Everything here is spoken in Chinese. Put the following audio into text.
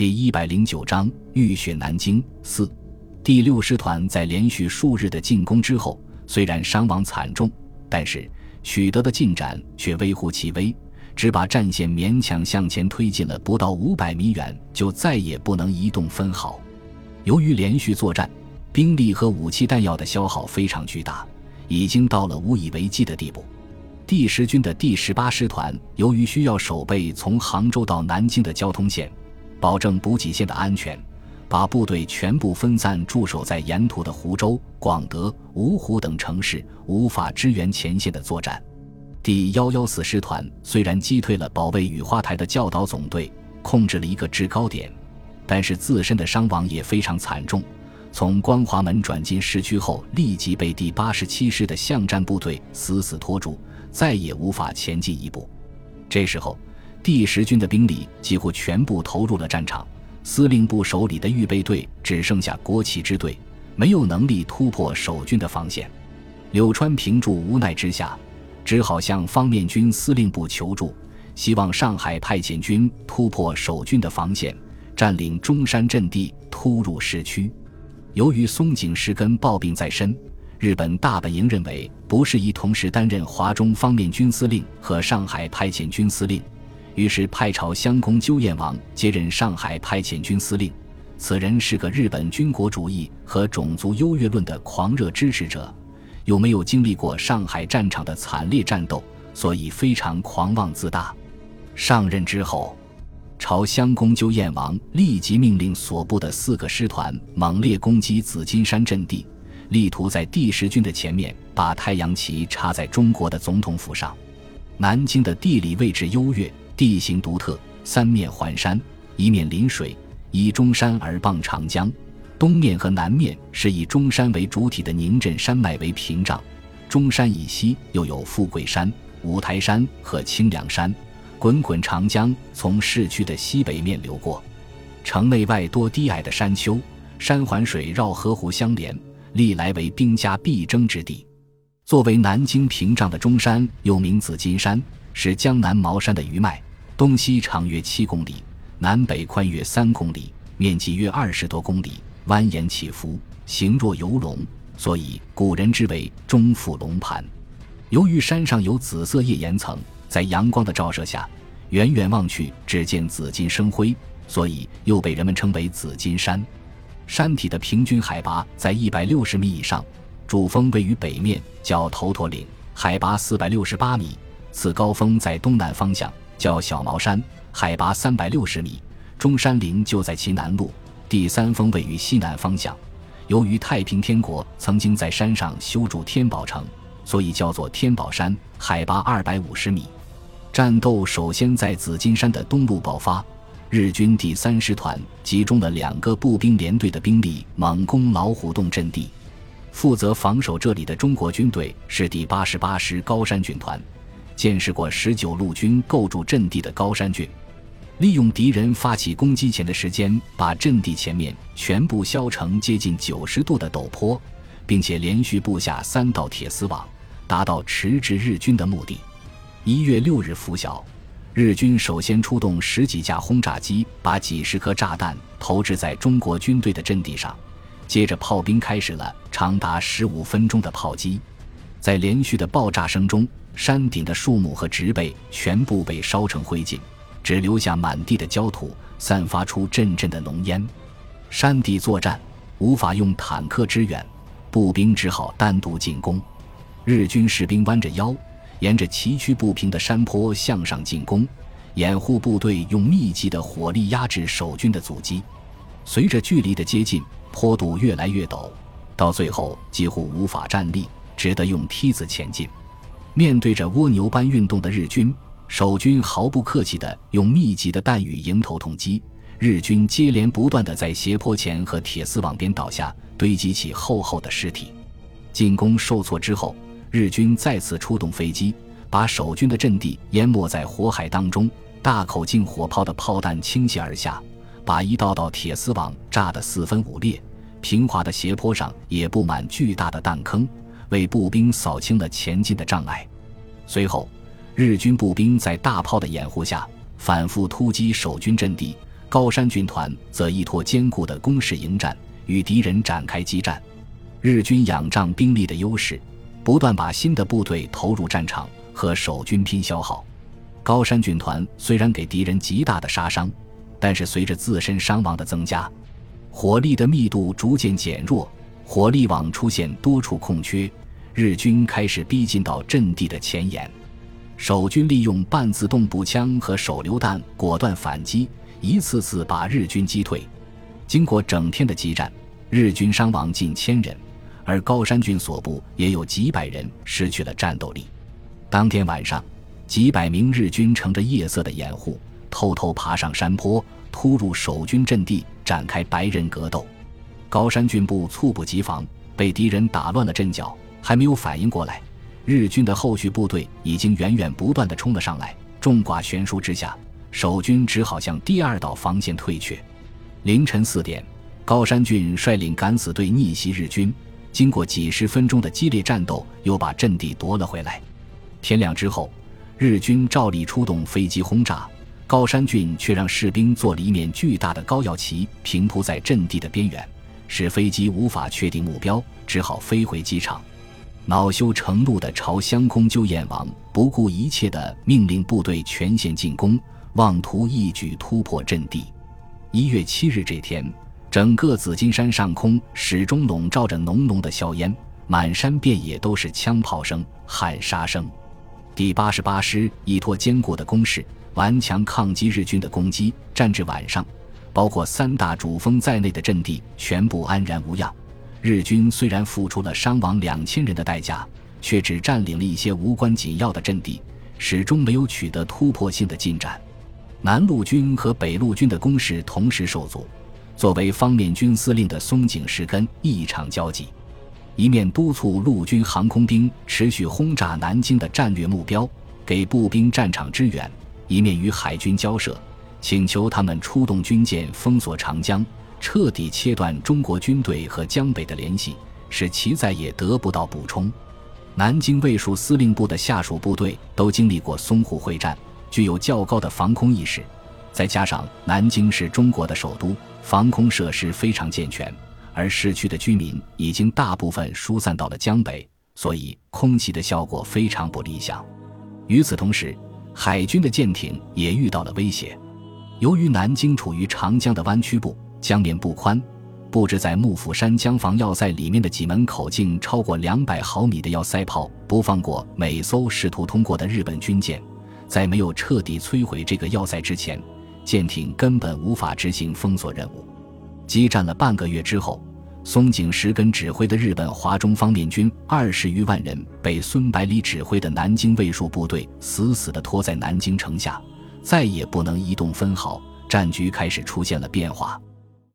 第一百零九章浴血南京四，第六师团在连续数日的进攻之后，虽然伤亡惨重，但是取得的进展却微乎其微，只把战线勉强向前推进了不到五百米远，就再也不能移动分毫。由于连续作战，兵力和武器弹药的消耗非常巨大，已经到了无以为继的地步。第十军的第十八师团由于需要守备从杭州到南京的交通线。保证补给线的安全，把部队全部分散驻守在沿途的湖州、广德、芜湖等城市，无法支援前线的作战。第幺幺四师团虽然击退了保卫雨花台的教导总队，控制了一个制高点，但是自身的伤亡也非常惨重。从光华门转进市区后，立即被第八十七师的巷战部队死死拖住，再也无法前进一步。这时候。第十军的兵力几乎全部投入了战场，司令部手里的预备队只剩下国旗支队，没有能力突破守军的防线。柳川平助无奈之下，只好向方面军司令部求助，希望上海派遣军突破守军的防线，占领中山阵地，突入市区。由于松井石根抱病在身，日本大本营认为不适宜同时担任华中方面军司令和上海派遣军司令。于是派朝乡公鸠彦王接任上海派遣军司令，此人是个日本军国主义和种族优越论的狂热支持者，又没有经历过上海战场的惨烈战斗，所以非常狂妄自大。上任之后，朝乡公鸠彦王立即命令所部的四个师团猛烈攻击紫金山阵地，力图在第十军的前面把太阳旗插在中国的总统府上。南京的地理位置优越。地形独特，三面环山，一面临水，以中山而傍长江。东面和南面是以中山为主体的宁镇山脉为屏障，中山以西又有富贵山、五台山和清凉山。滚滚长江从市区的西北面流过，城内外多低矮的山丘，山环水绕河湖相连，历来为兵家必争之地。作为南京屏障的中山，又名紫金山，是江南茅山的余脉。东西长约七公里，南北宽约三公里，面积约二十多公里，蜿蜒起伏，形若游龙，所以古人之为中府龙盘。由于山上有紫色页岩层，在阳光的照射下，远远望去只见紫金生辉，所以又被人们称为紫金山。山体的平均海拔在一百六十米以上，主峰位于北面，叫头陀岭，海拔四百六十八米，此高峰在东南方向。叫小茅山，海拔三百六十米，中山陵就在其南麓，第三峰位于西南方向。由于太平天国曾经在山上修筑天宝城，所以叫做天宝山，海拔二百五十米。战斗首先在紫金山的东路爆发，日军第三师团集中了两个步兵连队的兵力，猛攻老虎洞阵地。负责防守这里的中国军队是第八十八师高山军团。见识过十九路军构筑阵地的高山郡，利用敌人发起攻击前的时间，把阵地前面全部削成接近九十度的陡坡，并且连续布下三道铁丝网，达到迟滞日军的目的。一月六日拂晓，日军首先出动十几架轰炸机，把几十颗炸弹投掷在中国军队的阵地上，接着炮兵开始了长达十五分钟的炮击，在连续的爆炸声中。山顶的树木和植被全部被烧成灰烬，只留下满地的焦土，散发出阵阵的浓烟。山地作战无法用坦克支援，步兵只好单独进攻。日军士兵弯着腰，沿着崎岖不平的山坡向上进攻，掩护部队用密集的火力压制守军的阻击。随着距离的接近，坡度越来越陡，到最后几乎无法站立，只得用梯子前进。面对着蜗牛般运动的日军，守军毫不客气地用密集的弹雨迎头痛击。日军接连不断地在斜坡前和铁丝网边倒下，堆积起厚厚的尸体。进攻受挫之后，日军再次出动飞机，把守军的阵地淹没在火海当中。大口径火炮的炮弹倾泻而下，把一道道铁丝网炸得四分五裂。平滑的斜坡上也布满巨大的弹坑。为步兵扫清了前进的障碍。随后，日军步兵在大炮的掩护下反复突击守军阵地，高山军团则依托坚固的工事迎战，与敌人展开激战。日军仰仗兵力的优势，不断把新的部队投入战场，和守军拼消耗。高山军团虽然给敌人极大的杀伤，但是随着自身伤亡的增加，火力的密度逐渐减弱，火力网出现多处空缺，日军开始逼近到阵地的前沿。守军利用半自动步枪和手榴弹果断反击，一次次把日军击退。经过整天的激战，日军伤亡近千人。而高山郡所部也有几百人失去了战斗力。当天晚上，几百名日军乘着夜色的掩护，偷偷爬上山坡，突入守军阵地，展开白刃格斗。高山郡部猝不及防，被敌人打乱了阵脚，还没有反应过来，日军的后续部队已经源源不断地冲了上来。众寡悬殊之下，守军只好向第二道防线退却。凌晨四点，高山郡率领敢死队逆袭日军。经过几十分钟的激烈战斗，又把阵地夺了回来。天亮之后，日军照例出动飞机轰炸，高山郡却让士兵做了一面巨大的高耀旗，平铺在阵地的边缘，使飞机无法确定目标，只好飞回机场。恼羞成怒的朝襄公鸠彦王不顾一切地命令部队全线进攻，妄图一举突破阵地。一月七日这天。整个紫金山上空始终笼罩着浓浓的硝烟，满山遍野都是枪炮声、喊杀声。第八十八师依托坚固的工事，顽强抗击日军的攻击。战至晚上，包括三大主峰在内的阵地全部安然无恙。日军虽然付出了伤亡两千人的代价，却只占领了一些无关紧要的阵地，始终没有取得突破性的进展。南路军和北路军的攻势同时受阻。作为方面军司令的松井石根异常焦急，一面督促陆军航空兵持续轰炸南京的战略目标，给步兵战场支援；一面与海军交涉，请求他们出动军舰封锁长江，彻底切断中国军队和江北的联系，使其再也得不到补充。南京卫戍司令部的下属部队都经历过淞沪会战，具有较高的防空意识。再加上南京是中国的首都，防空设施非常健全，而市区的居民已经大部分疏散到了江北，所以空袭的效果非常不理想。与此同时，海军的舰艇也遇到了威胁。由于南京处于长江的弯曲部，江面不宽，布置在幕府山江防要塞里面的几门口径超过两百毫米的要塞炮，不放过每艘试图通过的日本军舰。在没有彻底摧毁这个要塞之前。舰艇根本无法执行封锁任务。激战了半个月之后，松井石根指挥的日本华中方面军二十余万人被孙百里指挥的南京卫戍部队死死地拖在南京城下，再也不能移动分毫。战局开始出现了变化。